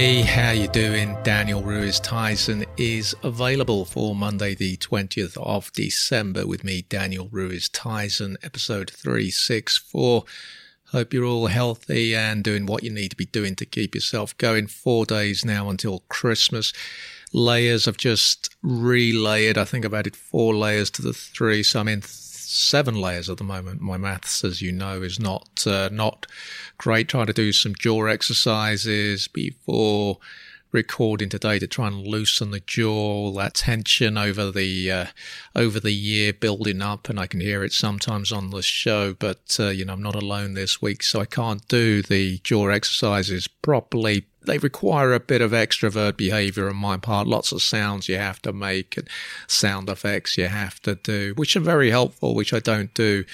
Hey, how you doing? Daniel Ruiz Tyson is available for Monday the 20th of December with me, Daniel Ruiz Tyson, episode 364. Hope you're all healthy and doing what you need to be doing to keep yourself going. Four days now until Christmas. Layers I've just relayered. I think I've added four layers to the three, so I'm in seven layers at the moment. My maths, as you know, is not uh, not great. Trying to do some jaw exercises before recording today to try and loosen the jaw, all that tension over the uh, over the year building up, and I can hear it sometimes on the show. But uh, you know, I'm not alone this week, so I can't do the jaw exercises properly they require a bit of extrovert behavior on my part. Lots of sounds you have to make and sound effects you have to do, which are very helpful, which I don't do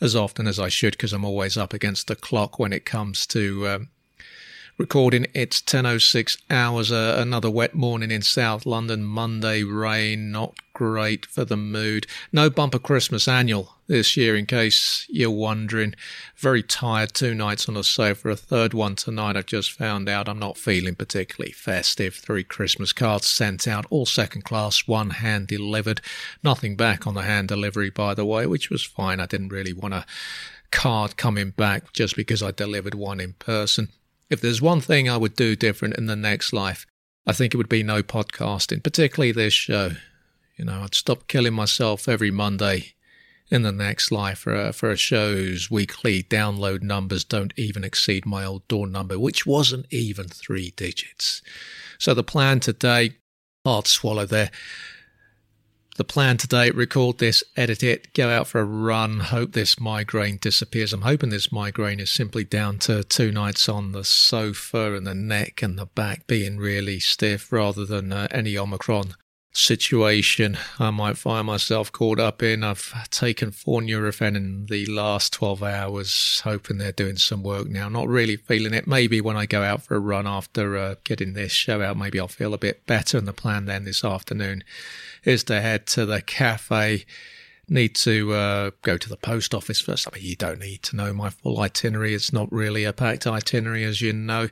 as often as I should because I'm always up against the clock when it comes to um, recording. It's 10.06 hours, uh, another wet morning in South London, Monday rain, not great for the mood. No bumper Christmas annual this year, in case you're wondering. Very tired, two nights on the sofa, a third one tonight. I've just found out I'm not feeling particularly festive. Three Christmas cards sent out, all second class, one hand delivered. Nothing back on the hand delivery, by the way, which was fine. I didn't really want a card coming back just because I delivered one in person. If there's one thing I would do different in the next life, I think it would be no podcasting, particularly this show. You know, I'd stop killing myself every Monday in the next life for a, for a show's weekly download numbers don't even exceed my old door number, which wasn't even three digits. So the plan today, hard swallow there, the plan today, record this, edit it, go out for a run, hope this migraine disappears. I'm hoping this migraine is simply down to two nights on the sofa and the neck and the back being really stiff rather than uh, any Omicron situation I might find myself caught up in. I've taken four Nurofen in the last 12 hours, hoping they're doing some work now. Not really feeling it. Maybe when I go out for a run after uh, getting this show out, maybe I'll feel a bit better. And the plan then this afternoon is to head to the cafe. Need to uh, go to the post office first. I mean, you don't need to know my full itinerary. It's not really a packed itinerary, as you know.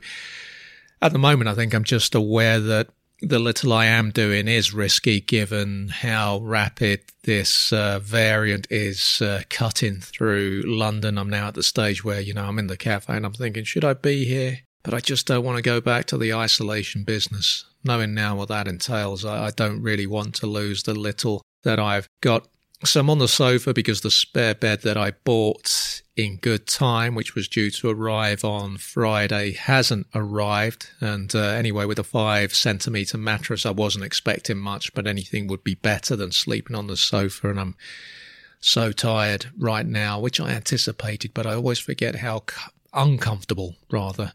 At the moment, I think I'm just aware that the little I am doing is risky given how rapid this uh, variant is uh, cutting through London. I'm now at the stage where, you know, I'm in the cafe and I'm thinking, should I be here? But I just don't want to go back to the isolation business. Knowing now what that entails, I, I don't really want to lose the little that I've got. So I'm on the sofa because the spare bed that I bought in good time, which was due to arrive on Friday, hasn't arrived. And uh, anyway, with a five centimeter mattress, I wasn't expecting much, but anything would be better than sleeping on the sofa. And I'm so tired right now, which I anticipated, but I always forget how uncomfortable, rather,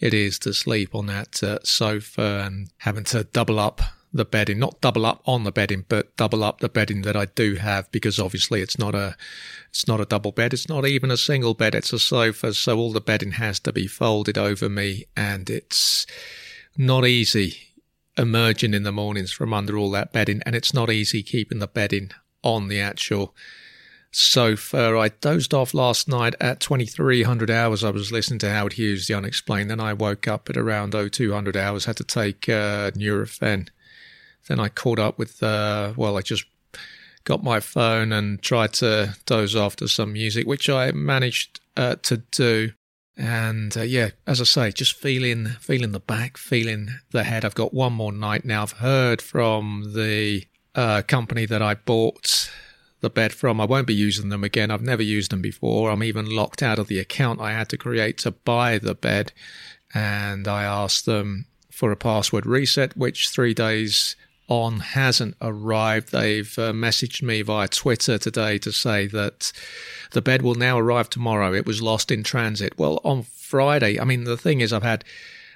it is to sleep on that uh, sofa and having to double up the bedding, not double up on the bedding, but double up the bedding that I do have because obviously it's not a it's not a double bed, it's not even a single bed, it's a sofa, so all the bedding has to be folded over me and it's not easy emerging in the mornings from under all that bedding and it's not easy keeping the bedding on the actual sofa. I dozed off last night at 2300 hours. I was listening to Howard Hughes, The Unexplained. Then I woke up at around 0200 hours, had to take uh, Nurofen. Then I caught up with, uh, well, I just got my phone and tried to doze off to some music, which I managed uh, to do. And uh, yeah, as I say, just feeling feeling the back, feeling the head. I've got one more night now. I've heard from the uh, company that I bought the bed from. I won't be using them again. I've never used them before. I'm even locked out of the account I had to create to buy the bed. And I asked them for a password reset, which three days on hasn't arrived. They've uh, messaged me via Twitter today to say that the bed will now arrive tomorrow. It was lost in transit. Well, on Friday, I mean, the thing is, I've had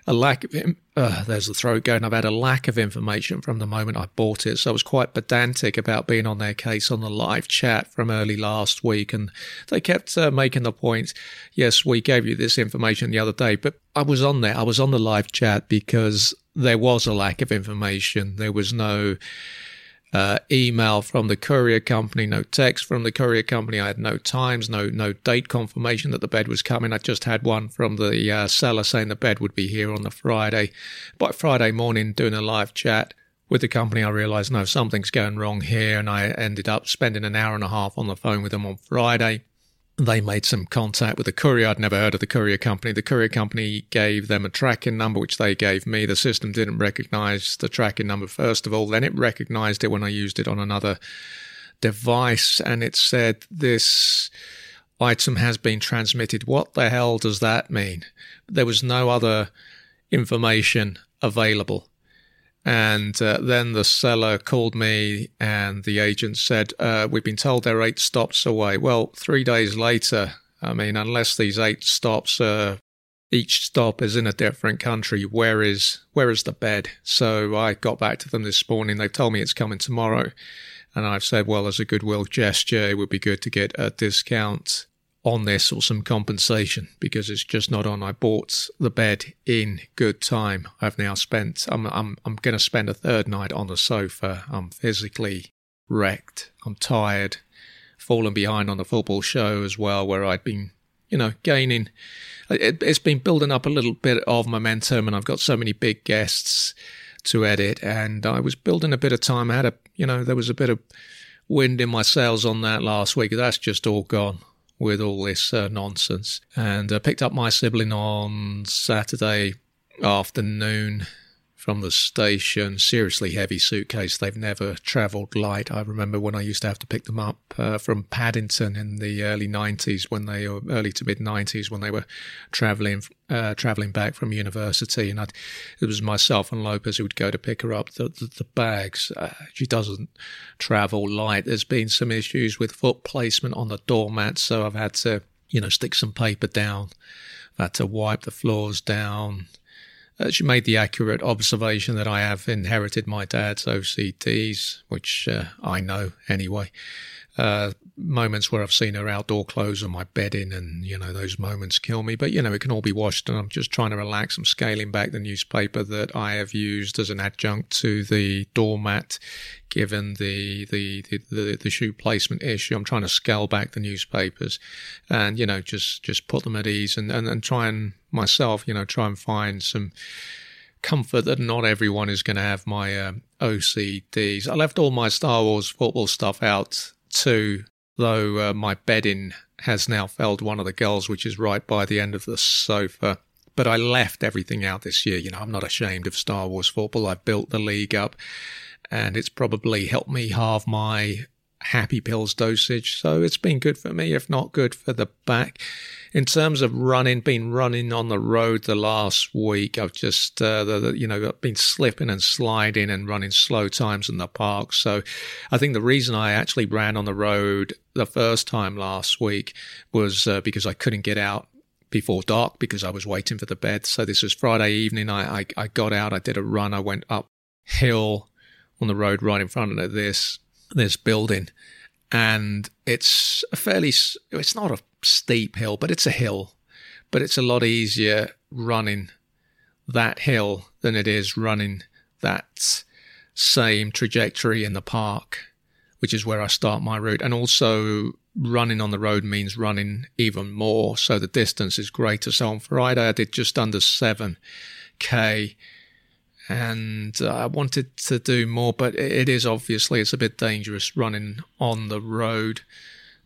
a lack of uh, there's the throat going. I've had a lack of information from the moment I bought it, so I was quite pedantic about being on their case on the live chat from early last week, and they kept uh, making the point. Yes, we gave you this information the other day, but I was on there. I was on the live chat because there was a lack of information. There was no uh, email from the courier company, no text from the courier company. I had no times, no no date confirmation that the bed was coming. I just had one from the uh, seller saying the bed would be here on the Friday. By Friday morning, doing a live chat with the company, I realised no, something's going wrong here, and I ended up spending an hour and a half on the phone with them on Friday they made some contact with the courier. I'd never heard of the courier company. The courier company gave them a tracking number, which they gave me. The system didn't recognize the tracking number, first of all. Then it recognized it when I used it on another device and it said this item has been transmitted. What the hell does that mean? There was no other information available. And uh, then the seller called me, and the agent said, uh, We've been told they're eight stops away. Well, three days later, I mean, unless these eight stops, uh, each stop is in a different country, where is where is the bed? So I got back to them this morning. They told me it's coming tomorrow. And I've said, well, as a goodwill gesture, it would be good to get a discount on this or some compensation because it's just not on. I bought the bed in good time. I've now spent. I'm I'm I'm going to spend a third night on the sofa. I'm physically wrecked. I'm tired. Fallen behind on the football show as well, where I'd been, you know, gaining. It, it's been building up a little bit of momentum, and I've got so many big guests to edit, and I was building a bit of time. I had a, you know, there was a bit of wind in my sails on that last week. That's just all gone with all this uh, nonsense. And I picked up my sibling on Saturday afternoon from the station. Seriously heavy suitcase. They've never travelled light. I remember when I used to have to pick them up uh, from Paddington in the early 90s, when they were early to mid 90s, when they were travelling uh, travelling back from university. And I'd, it was myself and Lopez who would go to pick her up the, the, the bags. Uh, she doesn't travel light. There's been some issues with foot placement on the doormat, so I've had to, you know, stick some paper down. I've had to wipe the floors down uh, she made the accurate observation that I have inherited my dad's OCDs, which uh, I know anyway. Uh, moments where I've seen her outdoor clothes on my bedding, and you know those moments kill me. But you know it can all be washed, and I'm just trying to relax. I'm scaling back the newspaper that I have used as an adjunct to the doormat, given the the the, the, the shoe placement issue. I'm trying to scale back the newspapers, and you know just just put them at ease, and and, and try and myself, you know, try and find some comfort that not everyone is going to have my um, OCDs. I left all my Star Wars football stuff out too, though uh, my bedding has now felled one of the girls, which is right by the end of the sofa. But I left everything out this year. You know, I'm not ashamed of Star Wars football. I've built the league up, and it's probably helped me halve my happy pills dosage. So it's been good for me, if not good for the back. In terms of running, been running on the road the last week. I've just, uh, the, the, you know, been slipping and sliding and running slow times in the park. So I think the reason I actually ran on the road the first time last week was uh, because I couldn't get out before dark because I was waiting for the bed. So this was Friday evening. I, I, I got out, I did a run, I went up hill on the road right in front of this this building, and it's a fairly it's not a steep hill, but it's a hill, but it's a lot easier running that hill than it is running that same trajectory in the park, which is where I start my route. And also, running on the road means running even more, so the distance is greater. So on Friday, I did just under 7k and uh, I wanted to do more, but it is obviously it's a bit dangerous running on the road.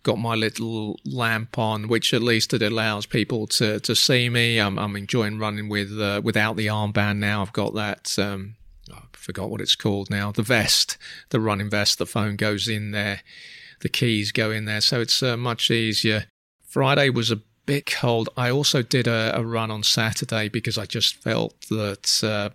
Got my little lamp on, which at least it allows people to, to see me. I'm, I'm enjoying running with uh, without the armband now. I've got that. Um, I forgot what it's called now. The vest, the running vest. The phone goes in there, the keys go in there, so it's uh, much easier. Friday was a bit cold. I also did a, a, run on Saturday because I just felt that uh,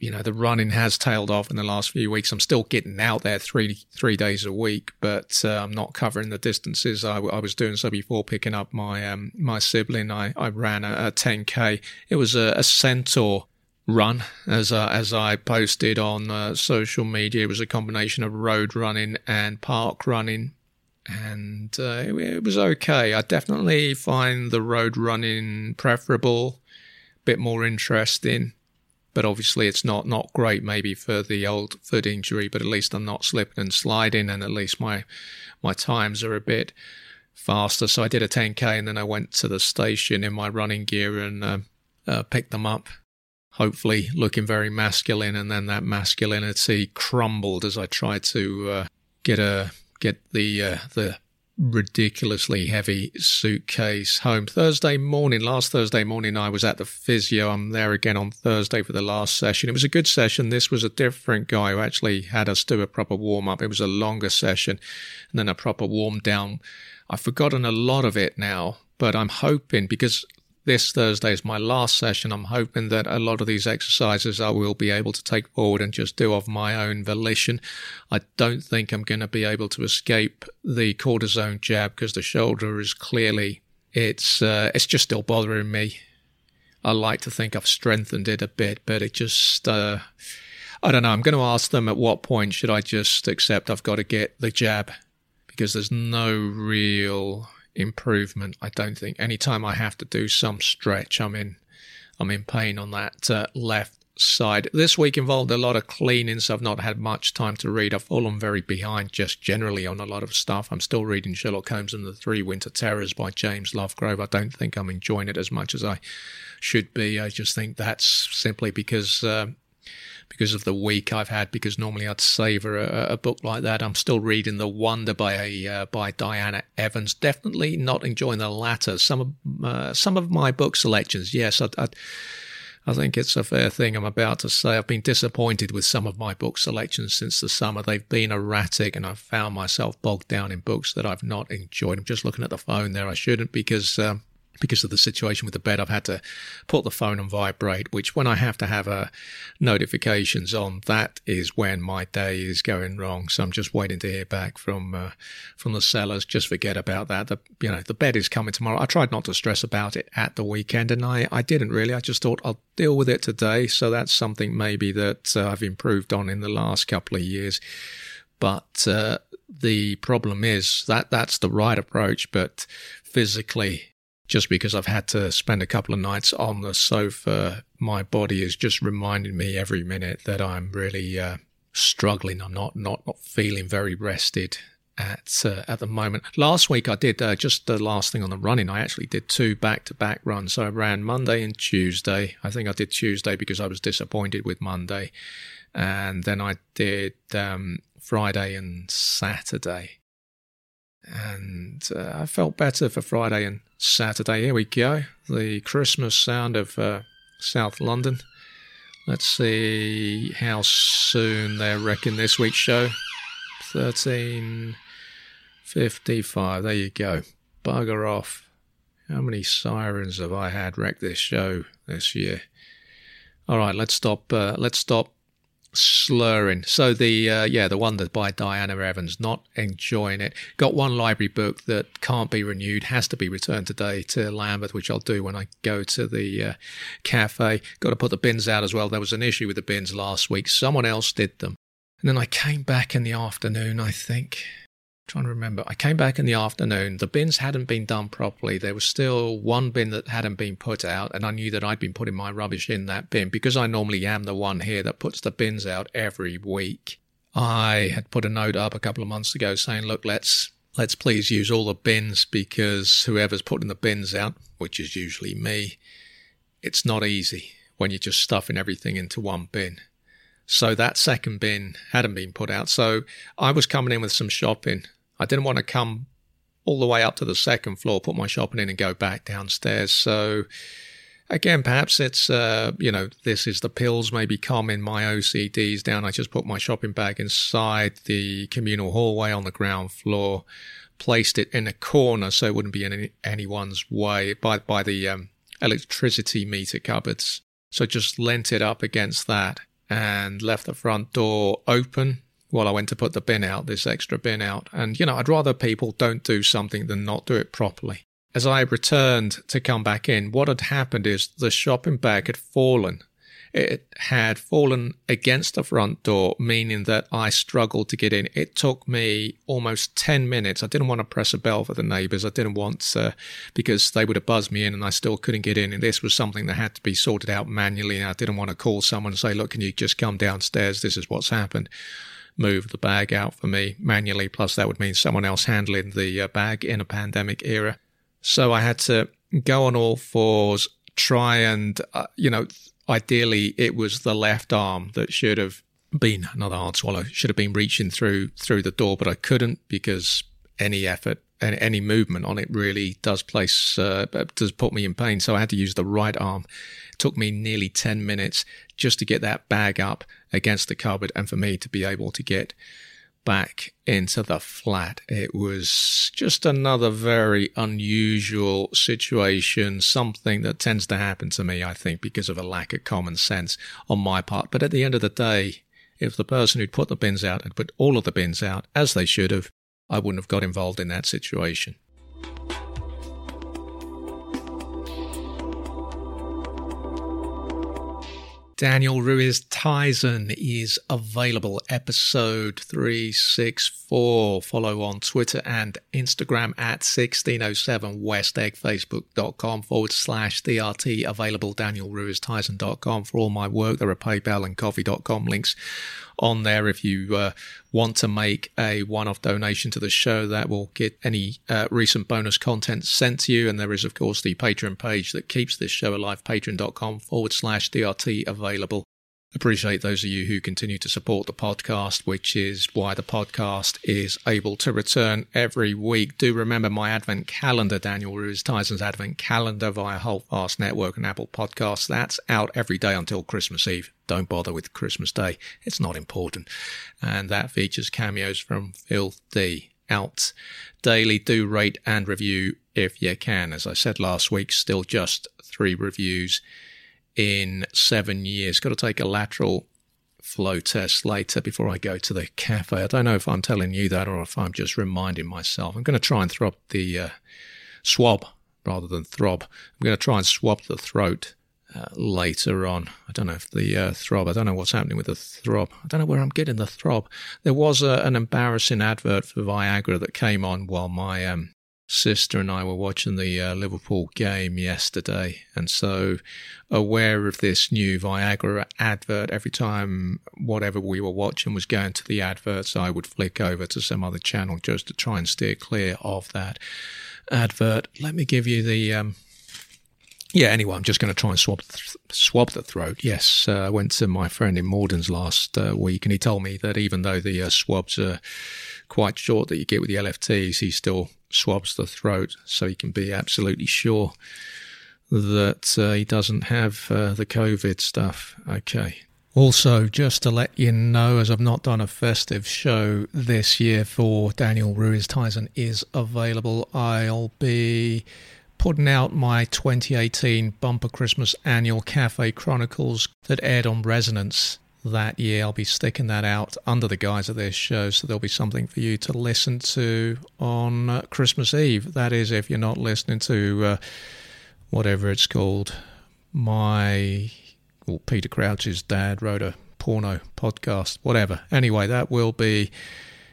you know, the running has tailed off in the last few weeks. I'm still getting out there three three days a week, but uh, I'm not covering the distances I, I, was doing. So before picking up my um, my sibling, I, I ran a, a 10k. It was a, a centaur run, as uh, as I posted on uh, social media. It was a combination of road running and park running, and uh, it, it was okay. I definitely find the road running preferable, a bit more interesting but obviously it's not not great maybe for the old foot injury but at least i'm not slipping and sliding and at least my my times are a bit faster. So i did a 10k and then i went to the station in my running gear and uh, uh, picked them up hopefully looking very masculine. And then that masculinity crumbled as i tried to uh, get a get the uh, the ridiculously heavy suitcase home. Thursday morning, last Thursday morning, I was at the physio. I'm there again on Thursday for the last session. It was a good session. This was a different guy who actually had us do a proper warm up. It was a longer session and then a proper warm down. I've forgotten a lot of it now, but I'm hoping because this Thursday is my last session. I'm hoping that a lot of these exercises I will be able to take forward and just do of my own volition. I don't think I'm going to be able to escape the cortisone jab because the shoulder is clearly it's uh, it's just still bothering me. I like to think I've strengthened it a bit, but it just uh, I don't know. I'm going to ask them at what point should I just accept I've got to get the jab because there's no real improvement. I don't think. Anytime I have to do some stretch, I'm in, I'm in pain on that uh, left side. This week involved a lot of cleaning, so I've not had much time to read. I've fallen very behind just generally on a lot of stuff. I'm still reading Sherlock Holmes and the Three Winter Terrors by James Lovegrove. I don't think I'm enjoying it as much as I should be. I just think that's simply because uh, because of the week I've had. Because normally I'd savor a, a book like that. I'm still reading The Wonder by uh, by Diana Evans. Definitely not enjoying the latter. Some of uh, some of my book selections, yes, I, I, I think it's a fair thing. I'm about to say I've been disappointed with some of my book selections since the summer. They've been erratic, and I've found myself bogged down in books that I've not enjoyed. I'm just looking at the phone there. I shouldn't because. Um, because of the situation with the bed, I've had to put the phone on vibrate, which when I have to have uh, notifications on, that is when my day is going wrong. So I'm just waiting to hear back from uh, from the sellers. Just forget about that. The you know the bed is coming tomorrow. I tried not to stress about it at the weekend, and I I didn't really. I just thought I'll deal with it today. So that's something maybe that uh, I've improved on in the last couple of years. But uh, the problem is that that's the right approach, but physically just because I've had to spend a couple of nights on the sofa, my body is just reminding me every minute that I'm really uh, struggling. I'm not, not not feeling very rested at uh, at the moment. Last week I did uh, just the last thing on the running. I actually did two back to back runs. So I ran Monday and Tuesday. I think I did Tuesday because I was disappointed with Monday, and then I did um, Friday and Saturday and uh, I felt better for Friday and Saturday. Here we go. The Christmas sound of uh, South London. Let's see how soon they reckon this week's show. 1355. There you go. Bugger off. How many sirens have I had wreck this show this year? All right, let's stop. Uh, let's stop slurring. So the uh, yeah, the one that by Diana Evans, not enjoying it. Got one library book that can't be renewed, has to be returned today to Lambeth, which I'll do when I go to the uh, cafe. Got to put the bins out as well. There was an issue with the bins last week. Someone else did them. And then I came back in the afternoon, I think, trying to remember. I came back in the afternoon. The bins hadn't been done properly. There was still one bin that hadn't been put out, and I knew that I'd been putting my rubbish in that bin because I normally am the one here that puts the bins out every week. I had put a note up a couple of months ago saying, "Look, let's let's please use all the bins because whoever's putting the bins out, which is usually me, it's not easy when you're just stuffing everything into one bin." So that second bin hadn't been put out. So I was coming in with some shopping I didn't want to come all the way up to the second floor, put my shopping in, and go back downstairs. So again, perhaps it's uh, you know this is the pills maybe calming my OCDs down. I just put my shopping bag inside the communal hallway on the ground floor, placed it in a corner so it wouldn't be in any, anyone's way by by the um, electricity meter cupboards. So just lent it up against that and left the front door open while I went to put the bin out, this extra bin out. And, you know, I'd rather people don't do something than not do it properly. As I returned to come back in, what had happened is the shopping bag had fallen it had fallen against the front door, meaning that I struggled to get in. It took me almost 10 minutes. I didn't want to press a bell for the neighbors. I didn't want to, because they would have buzzed me in and I still couldn't get in. And this was something that had to be sorted out manually. And I didn't want to call someone and say, look, can you just come downstairs? This is what's happened. Move the bag out for me manually. Plus, that would mean someone else handling the uh, bag in a pandemic era. So I had to go on all fours, try and, uh, you know, ideally it was the left arm that should have been another hard swallow should have been reaching through through the door but i couldn't because any effort and any movement on it really does place uh, does put me in pain so i had to use the right arm it took me nearly 10 minutes just to get that bag up against the cupboard and for me to be able to get back into the flat. It was just another very unusual situation, something that tends to happen to me, I think, because of a lack of common sense on my part. But at the end of the day, if the person who'd put the bins out had put all of the bins out, as they should have, I wouldn't have got involved in that situation. Daniel Ruiz Tyson is available. Episode 364. Follow on Twitter and Instagram at 1607 West Egg, Facebook.com forward slash DRT. Available DanielRuizTyson.com for all my work. There are PayPal and Ko-fi.com links on there if you uh, want to make a one off donation to the show. That will get any uh, recent bonus content sent to you. And there is, of course, the Patreon page that keeps this show alive, patreon.com forward slash DRT available. Appreciate those of you who continue to support the podcast, which is why the podcast is able to return every week. Do remember my Advent calendar, Daniel Ruiz Tyson's Advent calendar via Holdfast Network and Apple Podcasts. That's out every day until Christmas Eve. Don't bother with Christmas Day. It's not important. And that features cameos from Phil D out daily. Do rate and review if you can. As I said last week, still just three reviews in seven years. Got to take a lateral flow test later before I go to the cafe. I don't know if I'm telling you that or if I'm just reminding myself. I'm going to try and throb the uh, swab rather than throb. I'm going to try and swab the throat uh, later on. I don't know if the uh, throb, I don't know what's happening with the throb. I don't know where I'm getting the throb. There was a, an embarrassing advert for Viagra that came on while my um, sister and I were watching the uh, Liverpool game yesterday, and so aware of this new Viagra advert, every time whatever we were watching was going to the adverts, I would flick over to some other channel just to try and steer clear of that advert. Let me give you the. Um, yeah, anyway, I'm just going to try and swab th- swab the throat. Yes, uh, I went to my friend in Mordens last uh, week, and he told me that even though the uh, swabs are quite short that you get with the LFTs, he still swabs the throat so he can be absolutely sure that uh, he doesn't have uh, the COVID stuff. Okay. Also, just to let you know, as I've not done a festive show this year for Daniel Ruiz Tyson is available, I'll be putting out my 2018 Bumper Christmas Annual Cafe Chronicles that aired on Resonance that year. I'll be sticking that out under the guise of this show, so there'll be something for you to listen to on Christmas Eve. That is, if you're not listening to uh, whatever it's called. My, well, Peter Crouch's dad wrote a porno podcast, whatever. Anyway, that will be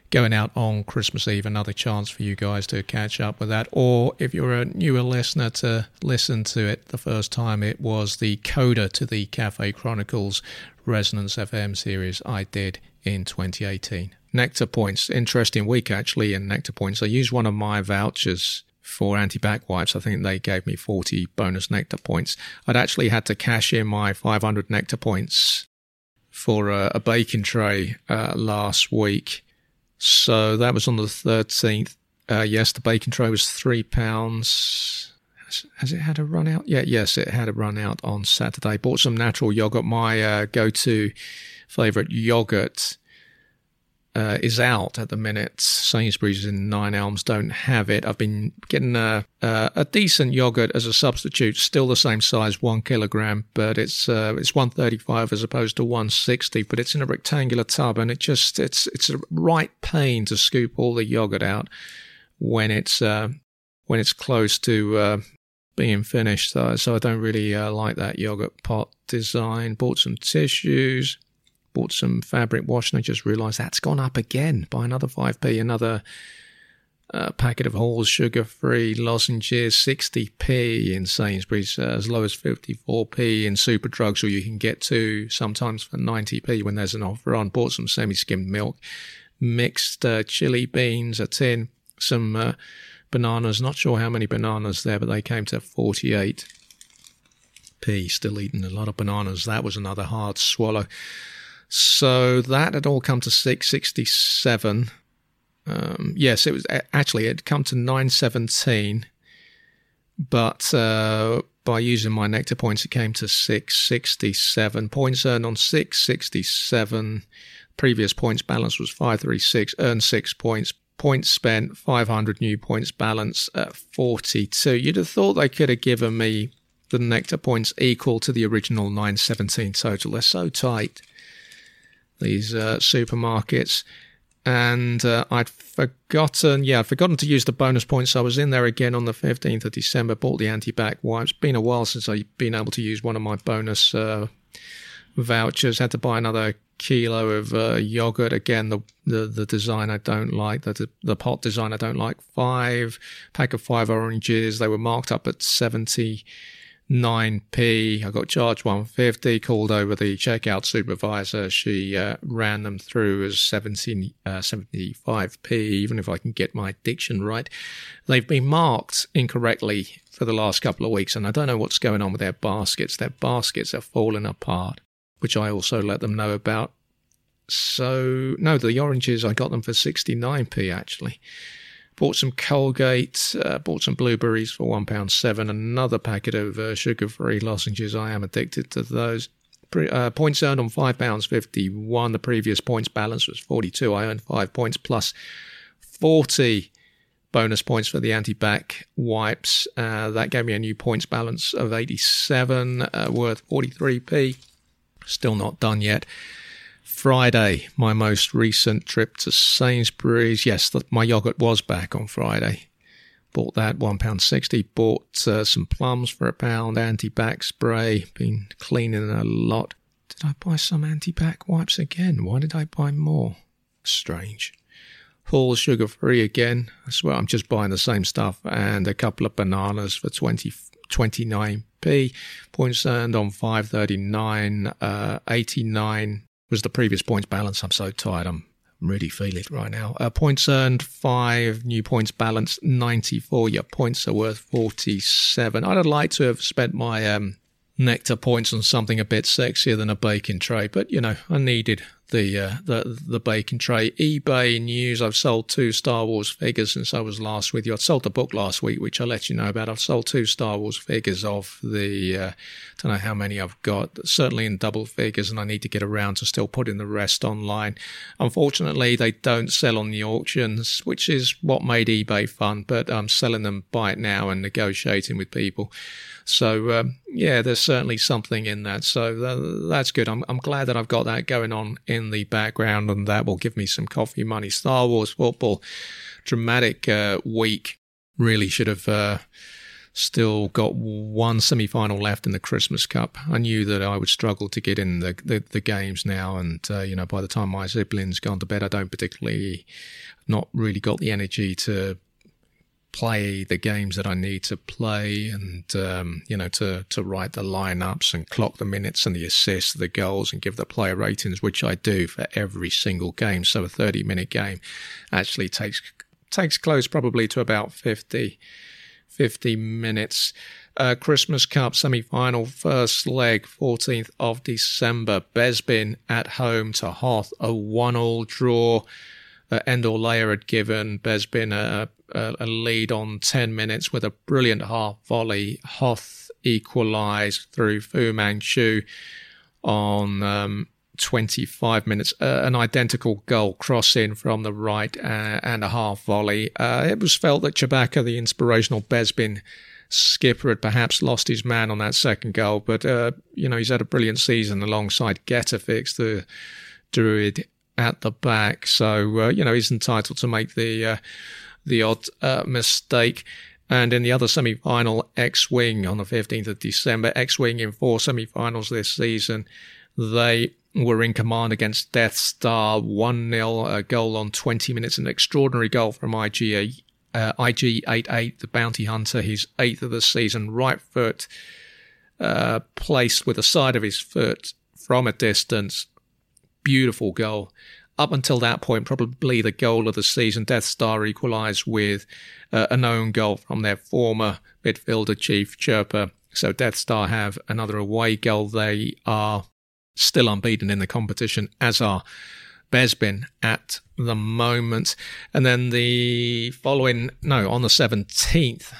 going out on Christmas Eve. Another chance for you guys to catch up with that. Or if you're a newer listener to listen to it the first time, it was the coda to the Cafe Chronicles Resonance FM series I did in 2018. Nectar Points, interesting week actually in Nectar Points. I used one of my vouchers for anti-back wipes. I think they gave me 40 bonus Nectar Points. I'd actually had to cash in my 500 Nectar Points for a, a baking tray uh, last week so that was on the 13th. Uh, yes, the bacon tray was three pounds. Has, it had a run out? Yeah, yes, it had a run out on Saturday. Bought some natural yogurt. My uh, go-to favorite yogurt uh, is out at the minute. Sainsbury's in Nine Elms don't have it. I've been getting a, a, decent yogurt as a substitute, still the same size, one kilogram, but it's uh, it's one thirty five as opposed to one sixty. But it's in a rectangular tub, and it just it's it's a right pain to scoop all the yogurt out when it's uh, when it's close to uh, being finished. So, so I don't really uh, like that yogurt pot design. Bought some tissues bought some fabric wash and I just realised that's gone up again by another 5p. Another uh, packet of Halls sugar free lozenges, 60p in Sainsbury's, uh, as low as 54p in Superdrugs, or you can get to sometimes for 90p when there's an offer on. Bought some semi skimmed milk, mixed uh, chili beans, a tin, some uh, bananas. Not sure how many bananas there, but they came to 48p. Still eating a lot of bananas. That was another hard swallow. So that had all come to 667. Um, yes, it was actually, it had come to 917. But uh, by using my nectar points, it came to 667. Points earned on 667. Previous points balance was 536. Earned six points. Points spent 500 new points balance at 42. You'd have thought they could have given me the nectar points equal to the original 917 total. They're so tight these uh, supermarkets. And uh, I'd forgotten, yeah, I'd forgotten to use the bonus points. I was in there again on the 15th of December, bought the anti back wipes. Been a while since I've been able to use one of my bonus uh, vouchers. Had to buy another kilo of uh, yogurt. Again, the, the, the design I don't like, the the pot design I don't like. Five pack of five oranges. They were marked up at seventy 9p. I got charged 150, called over the checkout supervisor. She uh, ran them through as 17, uh, 75p, even if I can get my diction right. They've been marked incorrectly for the last couple of weeks, and I don't know what's going on with their baskets. Their baskets are falling apart, which I also let them know about. So, no, the oranges, I got them for 69p actually. Bought some Colgate, uh, bought some blueberries for one pound seven. Another packet of uh, sugar-free lozenges. I am addicted to those. Pre- uh, points earned on five pounds fifty-one. The previous points balance was forty-two. I earned five points plus forty bonus points for the anti-back wipes. Uh, that gave me a new points balance of eighty-seven, uh, worth forty-three p. Still not done yet. Friday, my most recent trip to Sainsbury's. Yes, the, my yogurt was back on Friday. Bought that £1.60. Bought uh, some plums for a pound, anti back spray. Been cleaning a lot. Did I buy some anti back wipes again? Why did I buy more? Strange. Halls sugar free again. I swear I'm just buying the same stuff and a couple of bananas for 20, 29p. Points earned on 539, uh, 89 was the previous points balance. I'm so tired. I'm really feeling it right now. Uh, points earned, five. New points balance, 94. Your points are worth 47. I'd have liked to have spent my um, nectar points on something a bit sexier than a baking tray, but, you know, I needed the uh, the the bacon tray. eBay news. I've sold two Star Wars figures since I was last with you. I sold the book last week, which I let you know about. I've sold two Star Wars figures of the. Uh, don't know how many I've got. Certainly in double figures, and I need to get around to still putting the rest online. Unfortunately, they don't sell on the auctions, which is what made eBay fun. But I'm selling them by it now and negotiating with people. So um, yeah, there's certainly something in that. So uh, that's good. I'm I'm glad that I've got that going on in the background, and that will give me some coffee money. Star Wars football, dramatic uh, week. Really should have. Uh, still got one semi-final left in the Christmas Cup. I knew that I would struggle to get in the the, the games now, and uh, you know by the time my siblings gone to bed, I don't particularly not really got the energy to play the games that I need to play and, um, you know, to, to write the lineups and clock the minutes and the assists, the goals and give the player ratings, which I do for every single game. So a 30 minute game actually takes, takes close probably to about 50, 50 minutes. Uh, Christmas Cup semi final, first leg, 14th of December. Bespin at home to Hoth, a one all draw. Uh, Endor Leia had given Bespin a, a, a, lead on 10 minutes with a brilliant half volley. Hoth equalised through Fu Manchu on um, 25 minutes, uh, an identical goal crossing from the right uh, and a half volley. Uh, it was felt that Chewbacca, the inspirational Bespin skipper, had perhaps lost his man on that second goal, but uh, you know he's had a brilliant season alongside Getafix, the Druid at the back. So uh, you know he's entitled to make the uh, the odd mistake. And in the other semi final, X Wing on the 15th of December, X Wing in four semi finals this season. They were in command against Death Star 1 0, a goal on 20 minutes, an extraordinary goal from IG, uh, IG 88, the bounty hunter, his eighth of the season, right foot uh, placed with the side of his foot from a distance. Beautiful goal. Up until that point, probably the goal of the season, Death Star equalised with uh, a known goal from their former midfielder, Chief Chirpa. So Death Star have another away goal. They are still unbeaten in the competition, as are Bespin at the moment. And then the following, no, on the 17th,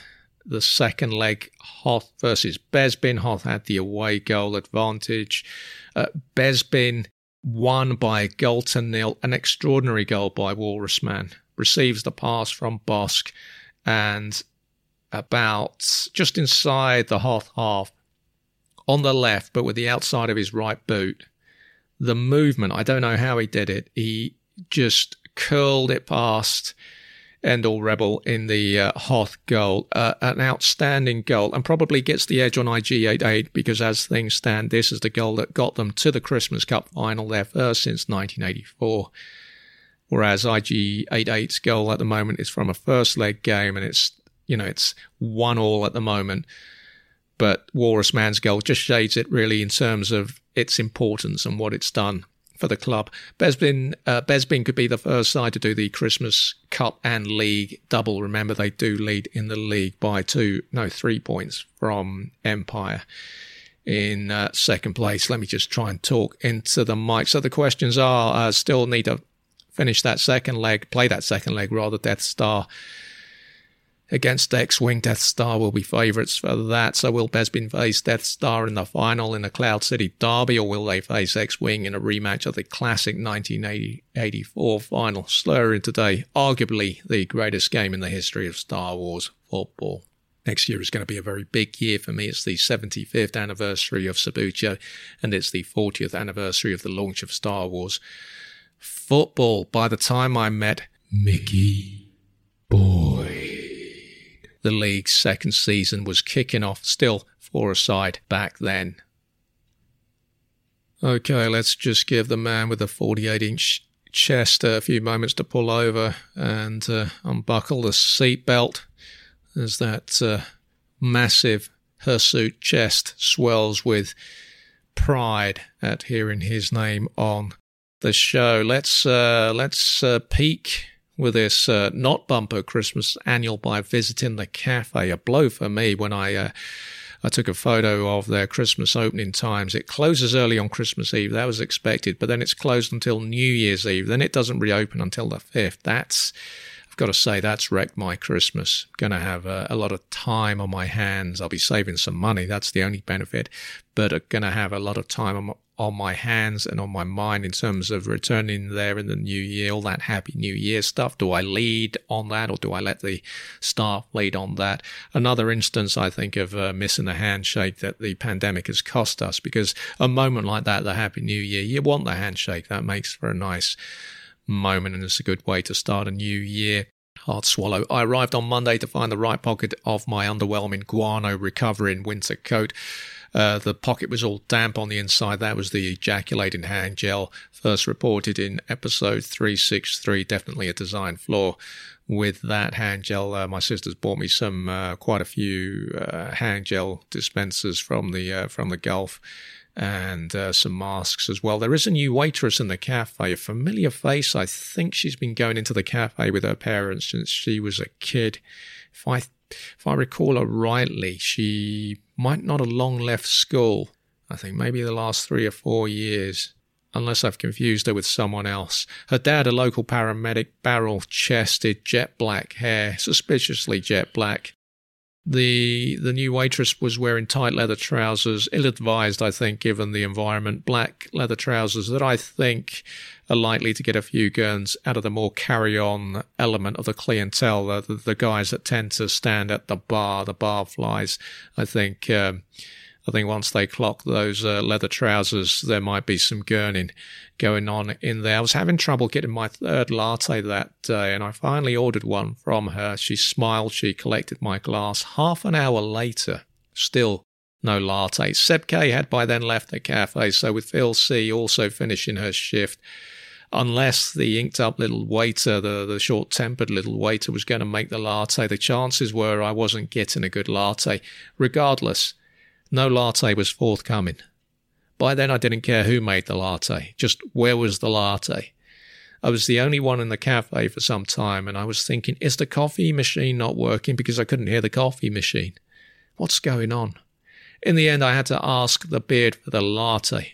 the second leg, Hoth versus Bespin. Hoth had the away goal advantage. Uh, Bespin won by to nil, an extraordinary goal by Walrus Walrusman. Receives the pass from Bossk and about just inside the Hoth half, on the left, but with the outside of his right boot. The movement, I don't know how he did it. He just curled it past Endor Rebel in the uh, Hoth goal. Uh, an outstanding goal and probably gets the edge on IG88 because as things stand, this is the goal that got them to the Christmas Cup final, their first since 1984. Whereas IG88's goal at the moment is from a first leg game and it's, you know, it's one all at the moment. But Walrus Man's goal just shades it really in terms of its importance and what it's done for the club. Besbin uh, Bespin could be the first side to do the Christmas Cup and League double. Remember, they do lead in the league by two, no, three points from Empire in uh, second place. Let me just try and talk into the mic. So the questions are uh, still need to finish that second leg, play that second leg rather, Death Star against X Wing. Death Star will be favourites for that. So will Bespin face Death Star in the final in the Cloud City Derby, or will they face X Wing in a rematch of the classic 1984 final? Slurring today, arguably the greatest game in the history of Star Wars football. Next year is going to be a very big year for me. It's the 75th anniversary of Subbuteo, and it's the 40th anniversary of the launch of Star Wars. Football, by the time I met Mickey Boy the league's second season was kicking off still for a side back then. Okay, let's just give the man with the 48 inch chest a few moments to pull over and uh, unbuckle the seatbelt as that uh, massive hirsute chest swells with pride at hearing his name on the show. Let's uh, let's uh, peek with this uh, not bumper Christmas annual by visiting the cafe. A blow for me when I uh, I took a photo of their Christmas opening times. It closes early on Christmas Eve. That was expected, but then it's closed until New Year's Eve. Then it doesn't reopen until the fifth. That's I've got to say that's wrecked my Christmas. Going to have a, a, lot of time on my hands. I'll be saving some money. That's the only benefit, but I'm going to have a lot of time on my, on my hands and on my mind in terms of returning there in the new year, all that happy new year stuff. Do I lead on that or do I let the staff lead on that? Another instance, I think, of uh, missing the handshake that the pandemic has cost us because a moment like that, the happy new year, you want the handshake. That makes for a nice moment and it's a good way to start a new year. Hard swallow. I arrived on Monday to find the right pocket of my underwhelming guano recovering winter coat. Uh, the pocket was all damp on the inside. That was the ejaculating hand gel first reported in episode 363. Definitely a design flaw with that hand gel. Uh, my sister's bought me some, uh, quite a few uh, hand gel dispensers from the uh, from the Gulf and uh, some masks as well. There is a new waitress in the cafe, a familiar face. I think she's been going into the cafe with her parents since she was a kid. If I if I recall her rightly, she might not have long left school. I think maybe the last three or four years, unless I've confused her with someone else. Her dad, a local paramedic, barrel chested, jet black hair, suspiciously jet black. The the new waitress was wearing tight leather trousers, ill advised, I think, given the environment, black leather trousers that I think are likely to get a few gurns out of the more carry on element of the clientele, the, the, the, guys that tend to stand at the bar, the bar flies. I think. Um, I think once they clock those uh, leather trousers, there might be some gurning going on in there. I was having trouble getting my third latte that day, and I finally ordered one from her. She smiled, she collected my glass. Half an hour later, still no latte. Seb K had by then left the cafe, so with Phil C also finishing her shift, unless the inked up little waiter, the, the short tempered little waiter, was going to make the latte, the chances were I wasn't getting a good latte. Regardless, no latte was forthcoming. By then, I didn't care who made the latte, just where was the latte. I was the only one in the cafe for some time, and I was thinking, is the coffee machine not working because I couldn't hear the coffee machine? What's going on? In the end, I had to ask the beard for the latte.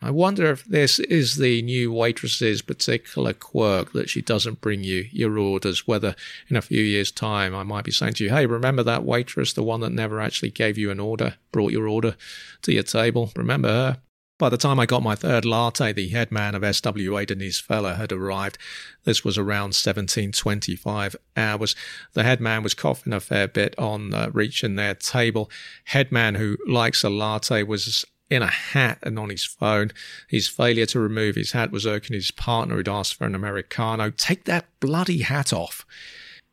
I wonder if this is the new waitress's particular quirk that she doesn't bring you your orders, whether in a few years' time I might be saying to you, hey, remember that waitress, the one that never actually gave you an order, brought your order to your table? Remember her? By the time I got my third latte, the head man of SWA, Denise Feller, had arrived. This was around 1725 hours. The head man was coughing a fair bit on uh, reaching their table. Head man who likes a latte was in a hat and on his phone. His failure to remove his hat was irking his partner who'd asked for an Americano. Take that bloody hat off.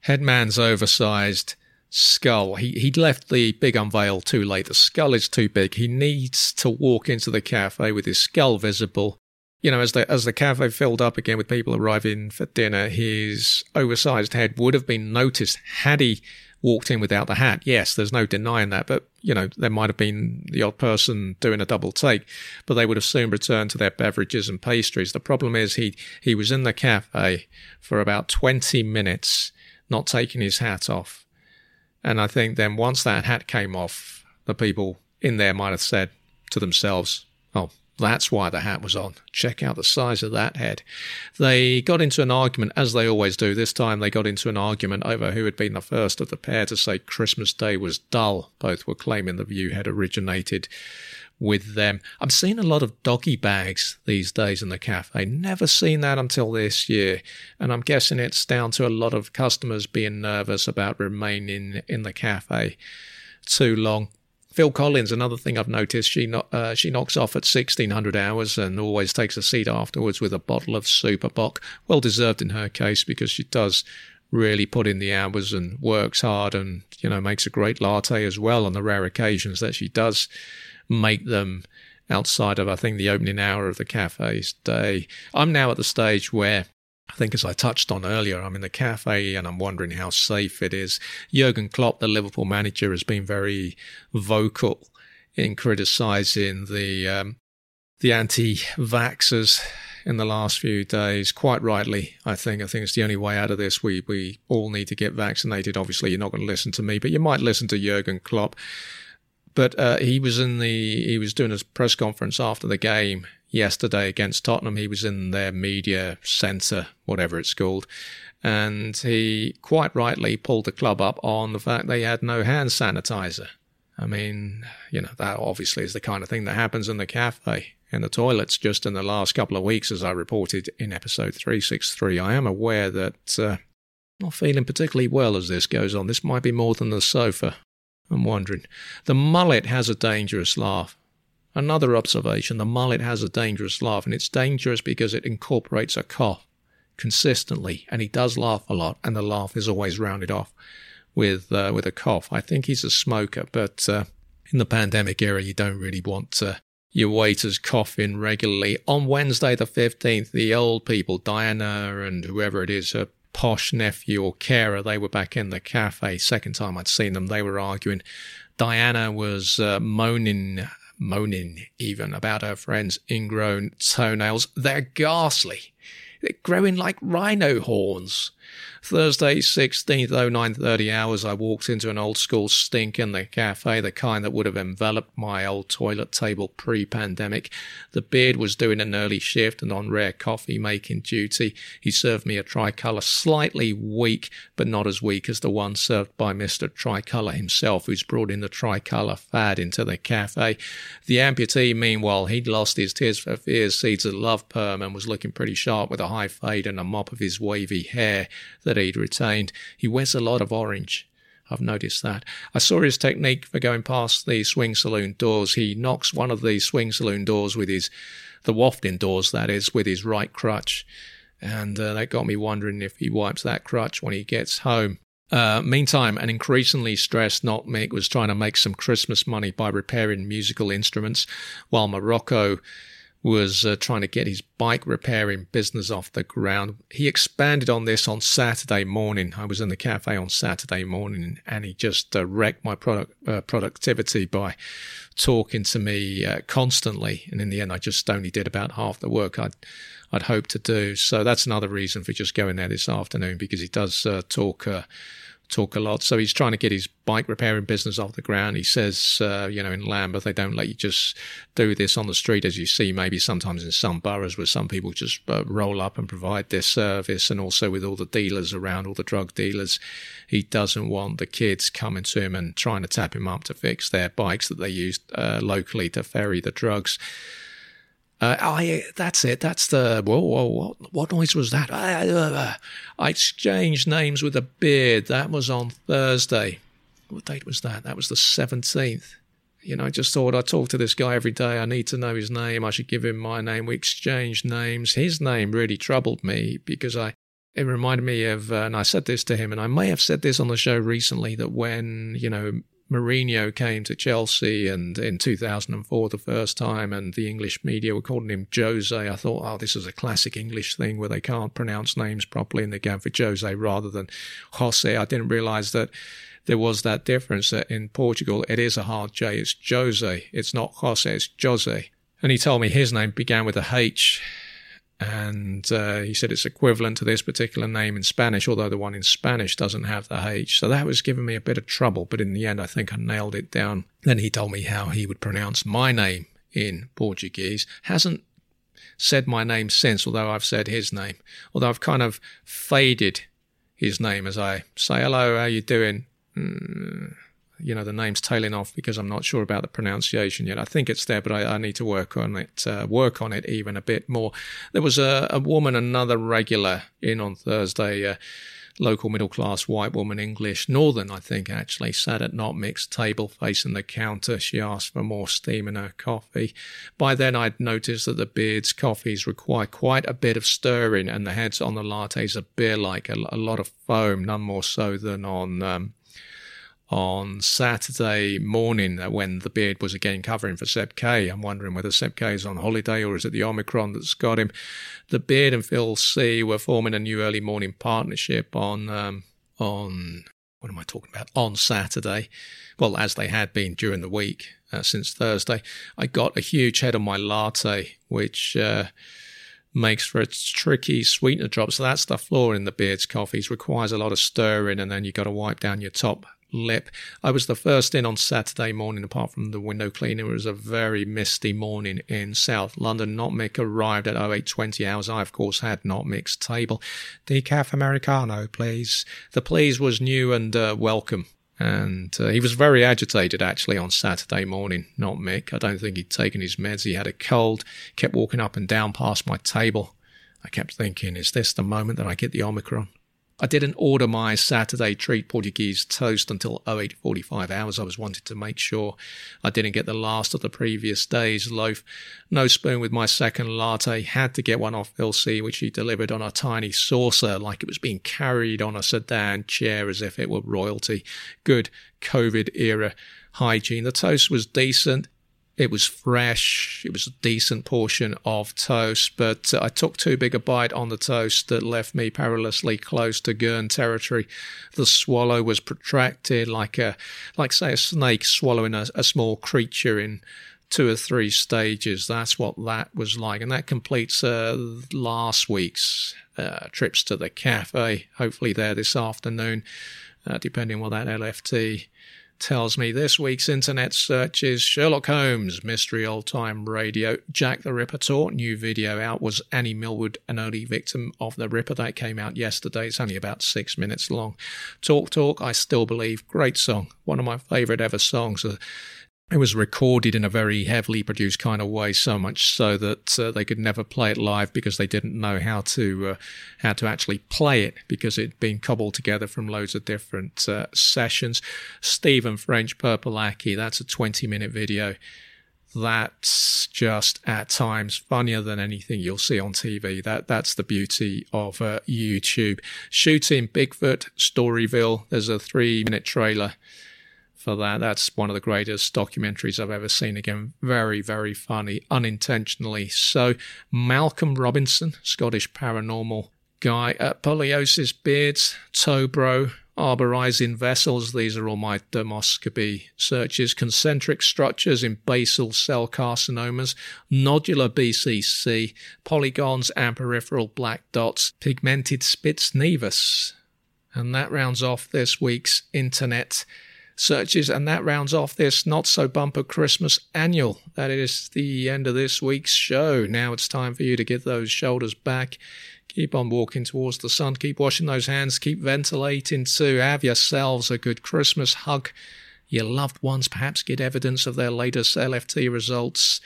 Headman's oversized skull. He, he'd left the big unveil too late. The skull is too big. He needs to walk into the cafe with his skull visible. You know, as the as the cafe filled up again with people arriving for dinner, his oversized head would have been noticed had he walked in without the hat. Yes, there's no denying that, but you know, there might have been the odd person doing a double take, but they would have soon returned to their beverages and pastries. The problem is he he was in the cafe for about 20 minutes not taking his hat off. And I think then once that hat came off, the people in there might have said to themselves, "Oh, that's why the hat was on. Check out the size of that head. They got into an argument, as they always do. This time they got into an argument over who had been the first of the pair to say Christmas Day was dull. Both were claiming the view had originated with them. I'm seeing a lot of doggy bags these days in the cafe. Never seen that until this year. And I'm guessing it's down to a lot of customers being nervous about remaining in the cafe too long. Phil Collins, another thing I've noticed, she no, uh, she knocks off at 1600 hours and always takes a seat afterwards with a bottle of Super Bock. Well deserved in her case because she does really put in the hours and works hard and, you know, makes a great latte as well on the rare occasions that she does make them outside of, I think, the opening hour of the cafe's day. I'm now at the stage where I think, as I touched on earlier, I'm in the cafe and I'm wondering how safe it is. Jurgen Klopp, the Liverpool manager, has been very vocal in criticising the um, the anti-vaxxers in the last few days. Quite rightly, I think. I think it's the only way out of this. We we all need to get vaccinated. Obviously, you're not going to listen to me, but you might listen to Jurgen Klopp. But uh, he was in the he was doing a press conference after the game yesterday against Tottenham. He was in their media centre, whatever it's called, and he quite rightly pulled the club up on the fact they had no hand sanitizer. I mean, you know, that obviously is the kind of thing that happens in the cafe, in the toilets, just in the last couple of weeks, as I reported in episode 363. I am aware that uh, not feeling particularly well as this goes on. This might be more than the sofa. I'm wondering. The mullet has a dangerous laugh. Another observation the mullet has a dangerous laugh, and it's dangerous because it incorporates a cough consistently, and he does laugh a lot, and the laugh is always rounded off with uh, with a cough. I think he's a smoker, but uh, in the pandemic era, you don't really want uh, your waiters coughing regularly. On Wednesday, the 15th, the old people, Diana and whoever it is, her posh nephew or carer, they were back in the cafe. Second time I'd seen them, they were arguing. Diana was uh, moaning moaning even about her friend's ingrown toenails. They're ghastly. They're growing like rhino horns. Thursday, 16th, 0930 hours, I walked into an old school stink in the cafe, the kind that would have enveloped my old toilet table pre-pandemic. The beard was doing an early shift and on rare coffee making duty. He served me a tricolour, slightly weak, but not as weak as the one served by Mr. Tricolour himself, who's brought in the tricolour fad into the cafe. The amputee, meanwhile, he'd lost his Tears for Fears seeds of love perm and was looking pretty sharp with a high fade and a mop of his wavy hair that he'd retained. He wears a lot of orange. I've noticed that. I saw his technique for going past the swing saloon doors. He knocks one of the swing saloon doors with his, the wafting doors, that is, with his right crutch. And uh, that got me wondering if he wipes that crutch when he gets home. Uh, meantime, an increasingly stressed Not Mick was trying to make some Christmas money by repairing musical instruments, while Morocco was uh, trying to get his bike repairing business off the ground. He expanded on this on Saturday morning. I was in the cafe on Saturday morning and he just uh, wrecked my product uh, productivity by talking to me uh, constantly. And in the end, I just only did about half the work I'd I'd hoped to do. So that's another reason for just going there this afternoon because he does uh, talk uh, talk a lot. So he's trying to get his bike repairing business off the ground. He says, uh, you know, in Lambeth, they don't let you just do this on the street, as you see maybe sometimes in some boroughs where some people just uh, roll up and provide this service. And also with all the dealers around, all the drug dealers, he doesn't want the kids coming to him and trying to tap him up to fix their bikes that they used uh, locally to ferry the drugs. Uh, I that's it. That's the whoa, whoa, what, what noise was that? I, uh, I exchanged names with a beard. That was on Thursday. What date was that? That was the seventeenth. You know, I just thought I'd talk to this guy every day. I need to know his name. I should give him my name. We exchanged names. His name really troubled me because I it reminded me of, uh, and I said this to him, and I may have said this on the show recently that when, you know, Mourinho came to Chelsea and in 2004 the first time and the English media were calling him Jose. I thought, oh, this is a classic English thing where they can't pronounce names properly and they go for Jose rather than Jose. I didn't realize that there was that difference that in Portugal it is a hard J. It's Jose. It's not Jose, it's Jose. And he told me his name began with a H and uh, he said it's equivalent to this particular name in Spanish, although the one in Spanish doesn't have the H. So that was giving me a bit of trouble, but in the end, I think I nailed it down. Then he told me how he would pronounce my name in Portuguese. Hasn't said my name since, although I've said his name. Although I've kind of faded his name as I say, hello, how you doing? Mm, you know, the name's tailing off because I'm not sure about the pronunciation yet. I think it's there, but I, I need to work on it, uh, work on it even a bit more. There was a, a woman, another regular in on Thursday, local middle class white woman, English, northern, I think, actually, sat at not mixed table facing the counter. She asked for more steam in her coffee. By then, I'd noticed that the beard's coffees require quite a bit of stirring, and the heads on the lattes are beer like, a, a lot of foam, none more so than on. Um, on Saturday morning when the beard was again covering for Seb K. I'm wondering whether Seb K is on holiday or is it the Omicron that's got him. The beard and Phil C were forming a new early morning partnership on um, on what am I talking about on Saturday? Well, as they had been during the week uh, since Thursday. I got a huge head on my latte, which. Uh, makes for a tricky sweetener drop. So that's the flaw in the beard's coffees. Requires a lot of stirring, and then you've got to wipe down your top lip. I was the first in on Saturday morning, apart from the window cleaner. It was a very misty morning in South London. Not Mick arrived at 0820 hours. I, of course, had Not Mick's table. Decaf Americano, please. The please was new and uh, welcome. And uh, he was very agitated actually on Saturday morning, not Mick. I don't think he'd taken his meds. He had a cold, kept walking up and down past my table. I kept thinking, is this the moment that I get the Omicron? I didn't order my Saturday treat Portuguese toast until 0845 hours. I was wanting to make sure I didn't get the last of the previous day's loaf. No spoon with my second latte. Had to get one off Elsie, which he delivered on a tiny saucer like it was being carried on a sedan chair as if it were royalty. Good COVID era hygiene. The toast was decent. It was fresh. It was a decent portion of toast, but uh, I took too big a bite on the toast that left me perilously close to Gurn territory. The swallow was protracted like a, like say a snake swallowing a, a small creature in two or three stages. That's what that was like. And that completes uh, last week's uh, trips to the cafe. Hopefully, there this afternoon, uh, depending what that LFT tells me this week's internet search is Sherlock Holmes, Mystery Old Time Radio, Jack the Ripper Tour. New video out was Annie Millwood, an early victim of the Ripper. That came out yesterday. It's only about six minutes long. Talk Talk, I still believe. Great song. One of my favourite ever songs. Uh, It was recorded in a very heavily produced kind of way, so much so that uh, they could never play it live because they didn't know how to uh, how to actually play it because it'd been cobbled together from loads of different uh, sessions. Stephen French Purple Aki, that's a 20 minute video. That's just at times funnier than anything you'll see on TV. That that's the beauty of uh, YouTube. Shooting Bigfoot Storyville. There's a three minute trailer for that. That's one of the greatest documentaries I've ever seen. Again, very, very funny, unintentionally. So, Malcolm Robinson, Scottish paranormal guy, uh, Poliosis beards, Tobro, arborizing vessels. These are all my dermoscopy searches. Concentric structures in basal cell carcinomas, nodular BCC, polygons and peripheral black dots, pigmented spitz nevus. And that rounds off this week's internet searches. And that rounds off this not so bumper Christmas annual. That is the end of this week's show. Now it's time for you to get those shoulders back. Keep on walking towards the sun. Keep washing those hands. Keep ventilating too. Have yourselves a good Christmas. Hug your loved ones. Perhaps get evidence of their latest LFT results.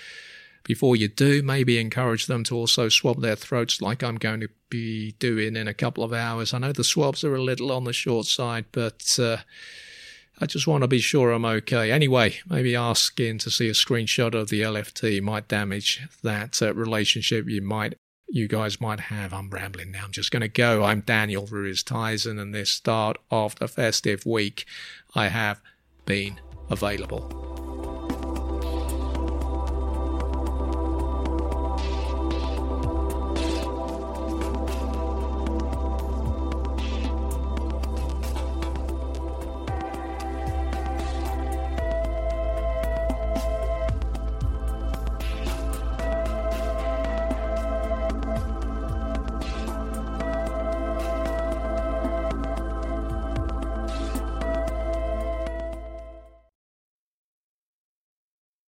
Before you do, maybe encourage them to also swab their throats like I'm going to be doing in a couple of hours. I know the swabs are a little on the short side, but uh, I just want to be sure I'm okay. Anyway, maybe asking to see a screenshot of the LFT might damage that uh, relationship you might you guys might have. I'm rambling now. I'm just going to go. I'm Daniel Ruiz Tyson, and this start of the festive week, I have been available.